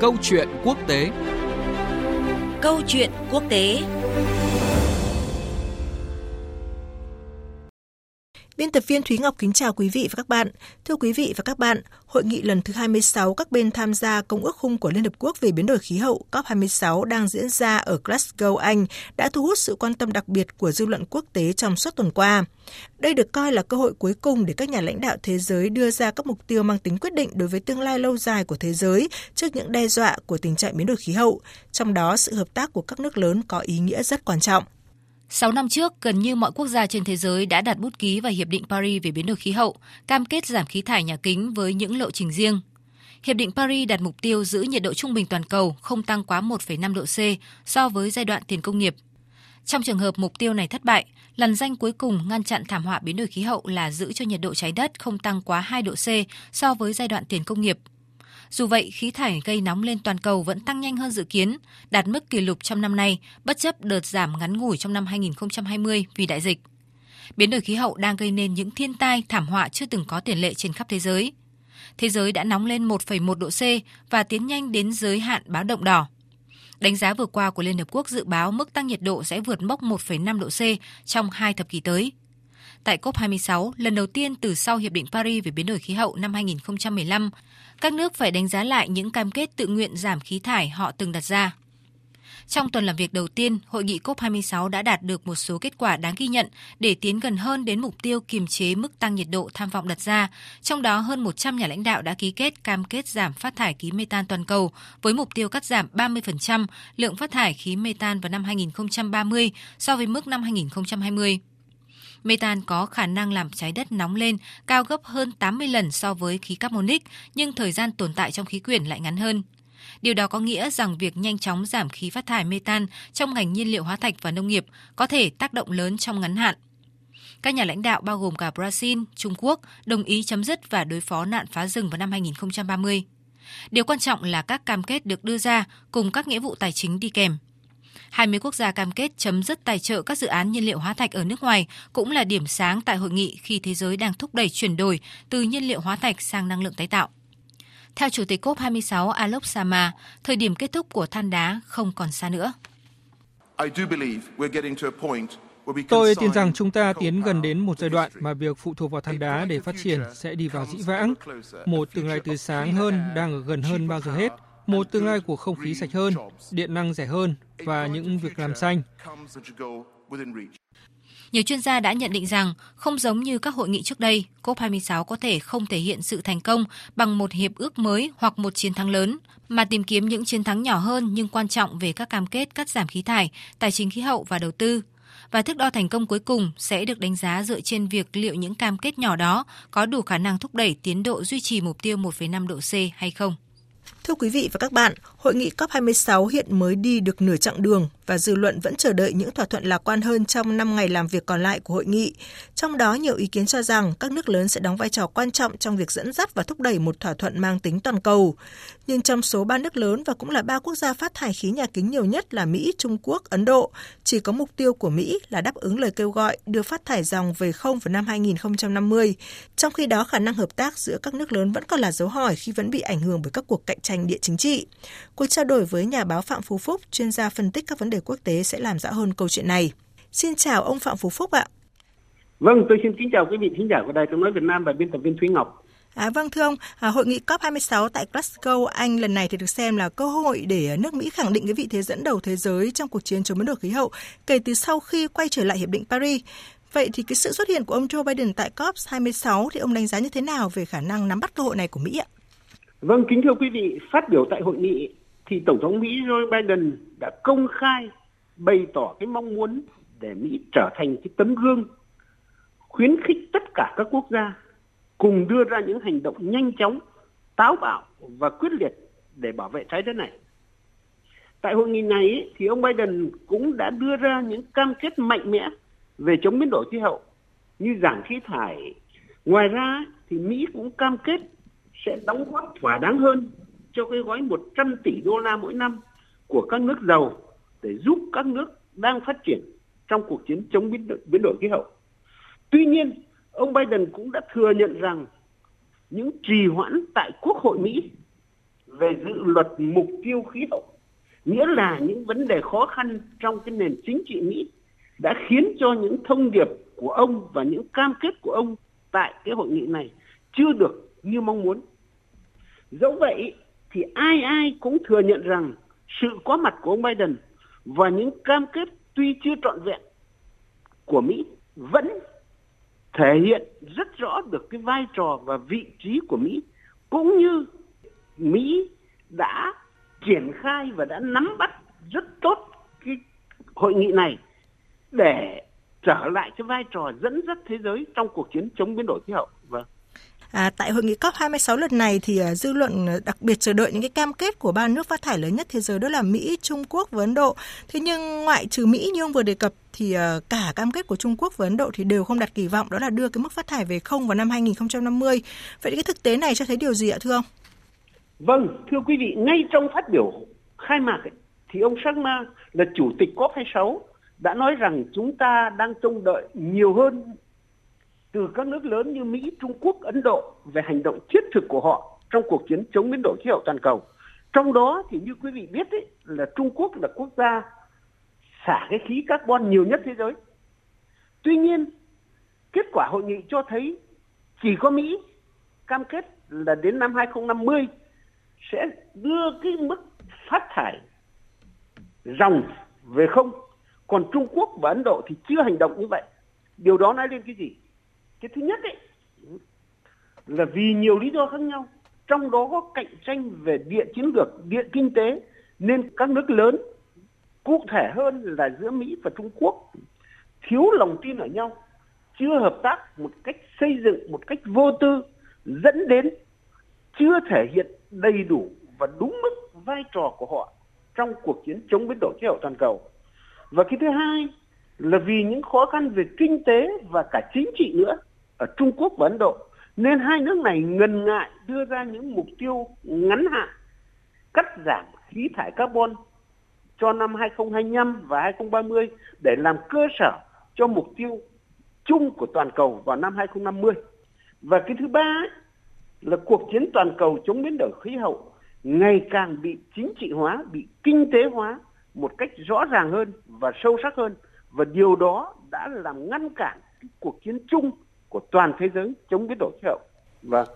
Câu chuyện quốc tế. Câu chuyện quốc tế. Biên tập viên Thúy Ngọc kính chào quý vị và các bạn. Thưa quý vị và các bạn, hội nghị lần thứ 26 các bên tham gia Công ước khung của Liên Hợp Quốc về biến đổi khí hậu COP26 đang diễn ra ở Glasgow, Anh đã thu hút sự quan tâm đặc biệt của dư luận quốc tế trong suốt tuần qua. Đây được coi là cơ hội cuối cùng để các nhà lãnh đạo thế giới đưa ra các mục tiêu mang tính quyết định đối với tương lai lâu dài của thế giới trước những đe dọa của tình trạng biến đổi khí hậu, trong đó sự hợp tác của các nước lớn có ý nghĩa rất quan trọng. 6 năm trước, gần như mọi quốc gia trên thế giới đã đặt bút ký vào Hiệp định Paris về biến đổi khí hậu, cam kết giảm khí thải nhà kính với những lộ trình riêng. Hiệp định Paris đặt mục tiêu giữ nhiệt độ trung bình toàn cầu không tăng quá 1,5 độ C so với giai đoạn tiền công nghiệp. Trong trường hợp mục tiêu này thất bại, lằn danh cuối cùng ngăn chặn thảm họa biến đổi khí hậu là giữ cho nhiệt độ trái đất không tăng quá 2 độ C so với giai đoạn tiền công nghiệp – dù vậy, khí thải gây nóng lên toàn cầu vẫn tăng nhanh hơn dự kiến, đạt mức kỷ lục trong năm nay, bất chấp đợt giảm ngắn ngủi trong năm 2020 vì đại dịch. Biến đổi khí hậu đang gây nên những thiên tai, thảm họa chưa từng có tiền lệ trên khắp thế giới. Thế giới đã nóng lên 1,1 độ C và tiến nhanh đến giới hạn báo động đỏ. Đánh giá vừa qua của Liên Hợp Quốc dự báo mức tăng nhiệt độ sẽ vượt mốc 1,5 độ C trong hai thập kỷ tới. Tại COP26, lần đầu tiên từ sau Hiệp định Paris về biến đổi khí hậu năm 2015, các nước phải đánh giá lại những cam kết tự nguyện giảm khí thải họ từng đặt ra. Trong tuần làm việc đầu tiên, hội nghị COP26 đã đạt được một số kết quả đáng ghi nhận để tiến gần hơn đến mục tiêu kiềm chế mức tăng nhiệt độ tham vọng đặt ra. Trong đó, hơn 100 nhà lãnh đạo đã ký kết cam kết giảm phát thải khí mê tan toàn cầu với mục tiêu cắt giảm 30% lượng phát thải khí mê tan vào năm 2030 so với mức năm 2020. Metan có khả năng làm trái đất nóng lên cao gấp hơn 80 lần so với khí carbonic, nhưng thời gian tồn tại trong khí quyển lại ngắn hơn. Điều đó có nghĩa rằng việc nhanh chóng giảm khí phát thải metan trong ngành nhiên liệu hóa thạch và nông nghiệp có thể tác động lớn trong ngắn hạn. Các nhà lãnh đạo bao gồm cả Brazil, Trung Quốc đồng ý chấm dứt và đối phó nạn phá rừng vào năm 2030. Điều quan trọng là các cam kết được đưa ra cùng các nghĩa vụ tài chính đi kèm. 20 quốc gia cam kết chấm dứt tài trợ các dự án nhiên liệu hóa thạch ở nước ngoài cũng là điểm sáng tại hội nghị khi thế giới đang thúc đẩy chuyển đổi từ nhiên liệu hóa thạch sang năng lượng tái tạo. Theo Chủ tịch COP26 Alok Sama, thời điểm kết thúc của than đá không còn xa nữa. Tôi tin rằng chúng ta tiến gần đến một giai đoạn mà việc phụ thuộc vào than đá để phát triển sẽ đi vào dĩ vãng. Một tương lai tươi sáng hơn đang ở gần hơn bao giờ hết – một tương lai của không khí sạch hơn, điện năng rẻ hơn và những việc làm xanh. Nhiều chuyên gia đã nhận định rằng, không giống như các hội nghị trước đây, COP26 có thể không thể hiện sự thành công bằng một hiệp ước mới hoặc một chiến thắng lớn, mà tìm kiếm những chiến thắng nhỏ hơn nhưng quan trọng về các cam kết cắt giảm khí thải, tài chính khí hậu và đầu tư. Và thước đo thành công cuối cùng sẽ được đánh giá dựa trên việc liệu những cam kết nhỏ đó có đủ khả năng thúc đẩy tiến độ duy trì mục tiêu 1,5 độ C hay không. Thưa quý vị và các bạn, hội nghị COP26 hiện mới đi được nửa chặng đường và dư luận vẫn chờ đợi những thỏa thuận lạc quan hơn trong 5 ngày làm việc còn lại của hội nghị. Trong đó, nhiều ý kiến cho rằng các nước lớn sẽ đóng vai trò quan trọng trong việc dẫn dắt và thúc đẩy một thỏa thuận mang tính toàn cầu. Nhưng trong số ba nước lớn và cũng là ba quốc gia phát thải khí nhà kính nhiều nhất là Mỹ, Trung Quốc, Ấn Độ, chỉ có mục tiêu của Mỹ là đáp ứng lời kêu gọi đưa phát thải dòng về không vào năm 2050. Trong khi đó, khả năng hợp tác giữa các nước lớn vẫn còn là dấu hỏi khi vẫn bị ảnh hưởng bởi các cuộc cạnh tranh địa chính trị. Cuộc trao đổi với nhà báo Phạm Phú Phúc, chuyên gia phân tích các vấn đề quốc tế sẽ làm rõ hơn câu chuyện này. Xin chào ông Phạm Phú Phúc ạ. Vâng, tôi xin kính chào quý vị thính giả của Đài Tiếng nói Việt Nam và biên tập viên Thúy Ngọc. À, vâng thưa ông, à, hội nghị COP26 tại Glasgow, Anh lần này thì được xem là cơ hội để nước Mỹ khẳng định cái vị thế dẫn đầu thế giới trong cuộc chiến chống biến đổi khí hậu kể từ sau khi quay trở lại hiệp định Paris. Vậy thì cái sự xuất hiện của ông Joe Biden tại COP26 thì ông đánh giá như thế nào về khả năng nắm bắt cơ hội này của Mỹ ạ? Vâng, kính thưa quý vị, phát biểu tại hội nghị thì Tổng thống Mỹ Joe Biden đã công khai bày tỏ cái mong muốn để Mỹ trở thành cái tấm gương khuyến khích tất cả các quốc gia cùng đưa ra những hành động nhanh chóng, táo bạo và quyết liệt để bảo vệ trái đất này. Tại hội nghị này thì ông Biden cũng đã đưa ra những cam kết mạnh mẽ về chống biến đổi khí hậu như giảm khí thải. Ngoài ra thì Mỹ cũng cam kết sẽ đóng góp thỏa đáng hơn cho cái gói 100 tỷ đô la mỗi năm của các nước giàu để giúp các nước đang phát triển trong cuộc chiến chống biến đổi, biến đổi khí hậu. Tuy nhiên, ông Biden cũng đã thừa nhận rằng những trì hoãn tại Quốc hội Mỹ về dự luật mục tiêu khí hậu, nghĩa là những vấn đề khó khăn trong cái nền chính trị Mỹ đã khiến cho những thông điệp của ông và những cam kết của ông tại cái hội nghị này chưa được như mong muốn. Dẫu vậy thì ai ai cũng thừa nhận rằng sự có mặt của ông Biden và những cam kết tuy chưa trọn vẹn của Mỹ vẫn thể hiện rất rõ được cái vai trò và vị trí của Mỹ, cũng như Mỹ đã triển khai và đã nắm bắt rất tốt cái hội nghị này để trở lại cái vai trò dẫn dắt thế giới trong cuộc chiến chống biến đổi khí hậu. À, tại hội nghị COP26 lần này thì à, dư luận à, đặc biệt chờ đợi những cái cam kết của ba nước phát thải lớn nhất thế giới đó là Mỹ, Trung Quốc và Ấn Độ. Thế nhưng ngoại trừ Mỹ như ông vừa đề cập thì à, cả cam kết của Trung Quốc và Ấn Độ thì đều không đặt kỳ vọng đó là đưa cái mức phát thải về không vào năm 2050. Vậy cái thực tế này cho thấy điều gì ạ thưa ông? Vâng, thưa quý vị, ngay trong phát biểu khai mạc ấy, thì ông Sharma là chủ tịch COP26 đã nói rằng chúng ta đang trông đợi nhiều hơn từ các nước lớn như Mỹ, Trung Quốc, Ấn Độ về hành động thiết thực của họ trong cuộc chiến chống biến đổi khí hậu toàn cầu. Trong đó thì như quý vị biết ấy, là Trung Quốc là quốc gia xả cái khí carbon nhiều nhất thế giới. Tuy nhiên, kết quả hội nghị cho thấy chỉ có Mỹ cam kết là đến năm 2050 sẽ đưa cái mức phát thải dòng về không. Còn Trung Quốc và Ấn Độ thì chưa hành động như vậy. Điều đó nói lên cái gì? Cái thứ nhất ấy, là vì nhiều lý do khác nhau. Trong đó có cạnh tranh về địa chiến lược, địa kinh tế, nên các nước lớn, cụ thể hơn là giữa mỹ và trung quốc, thiếu lòng tin ở nhau, chưa hợp tác một cách xây dựng, một cách vô tư, dẫn đến chưa thể hiện đầy đủ và đúng mức vai trò của họ trong cuộc chiến chống biến đổi khí hậu toàn cầu. Và cái thứ hai là vì những khó khăn về kinh tế và cả chính trị nữa ở Trung Quốc và Ấn Độ nên hai nước này ngần ngại đưa ra những mục tiêu ngắn hạn cắt giảm khí thải carbon cho năm 2025 và 2030 để làm cơ sở cho mục tiêu chung của toàn cầu vào năm 2050. Và cái thứ ba ấy, là cuộc chiến toàn cầu chống biến đổi khí hậu ngày càng bị chính trị hóa, bị kinh tế hóa một cách rõ ràng hơn và sâu sắc hơn và điều đó đã làm ngăn cản cuộc chiến chung của toàn thế giới chống biến đổi khí hậu. Vâng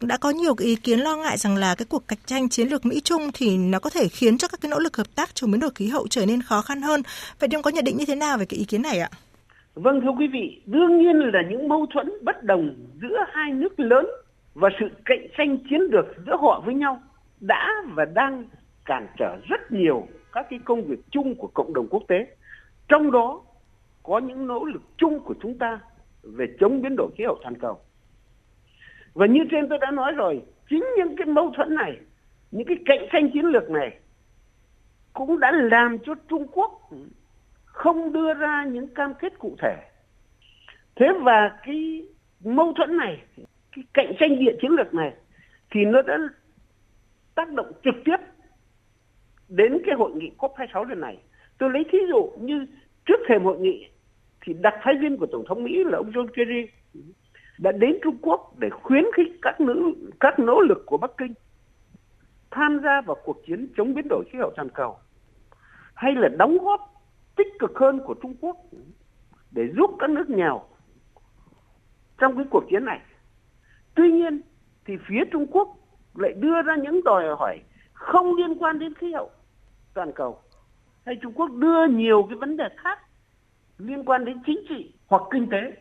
đã có nhiều ý kiến lo ngại rằng là cái cuộc cạnh tranh chiến lược Mỹ Trung thì nó có thể khiến cho các cái nỗ lực hợp tác chống biến đổi khí hậu trở nên khó khăn hơn. Vậy ông có nhận định như thế nào về cái ý kiến này ạ? Vâng thưa quý vị, đương nhiên là những mâu thuẫn bất đồng giữa hai nước lớn và sự cạnh tranh chiến lược giữa họ với nhau đã và đang cản trở rất nhiều các cái công việc chung của cộng đồng quốc tế. Trong đó có những nỗ lực chung của chúng ta về chống biến đổi khí hậu toàn cầu. Và như trên tôi đã nói rồi, chính những cái mâu thuẫn này, những cái cạnh tranh chiến lược này cũng đã làm cho Trung Quốc không đưa ra những cam kết cụ thể. Thế và cái mâu thuẫn này, cái cạnh tranh địa chiến lược này thì nó đã tác động trực tiếp đến cái hội nghị COP26 lần này. Tôi lấy thí dụ như trước thềm hội nghị thì đặc phái viên của tổng thống Mỹ là ông John Kerry đã đến Trung Quốc để khuyến khích các nữ, các nỗ lực của Bắc Kinh tham gia vào cuộc chiến chống biến đổi khí hậu toàn cầu, hay là đóng góp tích cực hơn của Trung Quốc để giúp các nước nghèo trong cái cuộc chiến này. Tuy nhiên thì phía Trung Quốc lại đưa ra những đòi hỏi không liên quan đến khí hậu toàn cầu, hay Trung Quốc đưa nhiều cái vấn đề khác liên quan đến chính trị hoặc kinh tế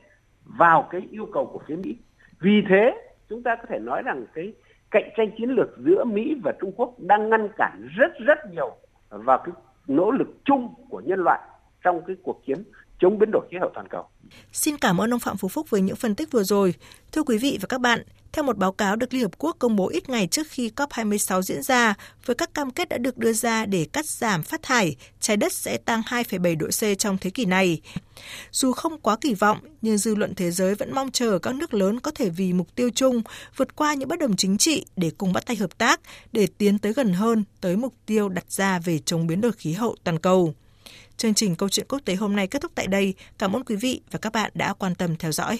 vào cái yêu cầu của phía Mỹ. Vì thế, chúng ta có thể nói rằng cái cạnh tranh chiến lược giữa Mỹ và Trung Quốc đang ngăn cản rất rất nhiều vào cái nỗ lực chung của nhân loại trong cái cuộc chiến chống biến đổi khí hậu toàn cầu. Xin cảm ơn ông Phạm Phú Phúc với những phân tích vừa rồi. Thưa quý vị và các bạn, theo một báo cáo được Liên Hợp Quốc công bố ít ngày trước khi COP26 diễn ra, với các cam kết đã được đưa ra để cắt giảm phát thải, trái đất sẽ tăng 2,7 độ C trong thế kỷ này. Dù không quá kỳ vọng, nhưng dư luận thế giới vẫn mong chờ các nước lớn có thể vì mục tiêu chung vượt qua những bất đồng chính trị để cùng bắt tay hợp tác để tiến tới gần hơn tới mục tiêu đặt ra về chống biến đổi khí hậu toàn cầu. Chương trình Câu chuyện quốc tế hôm nay kết thúc tại đây. Cảm ơn quý vị và các bạn đã quan tâm theo dõi.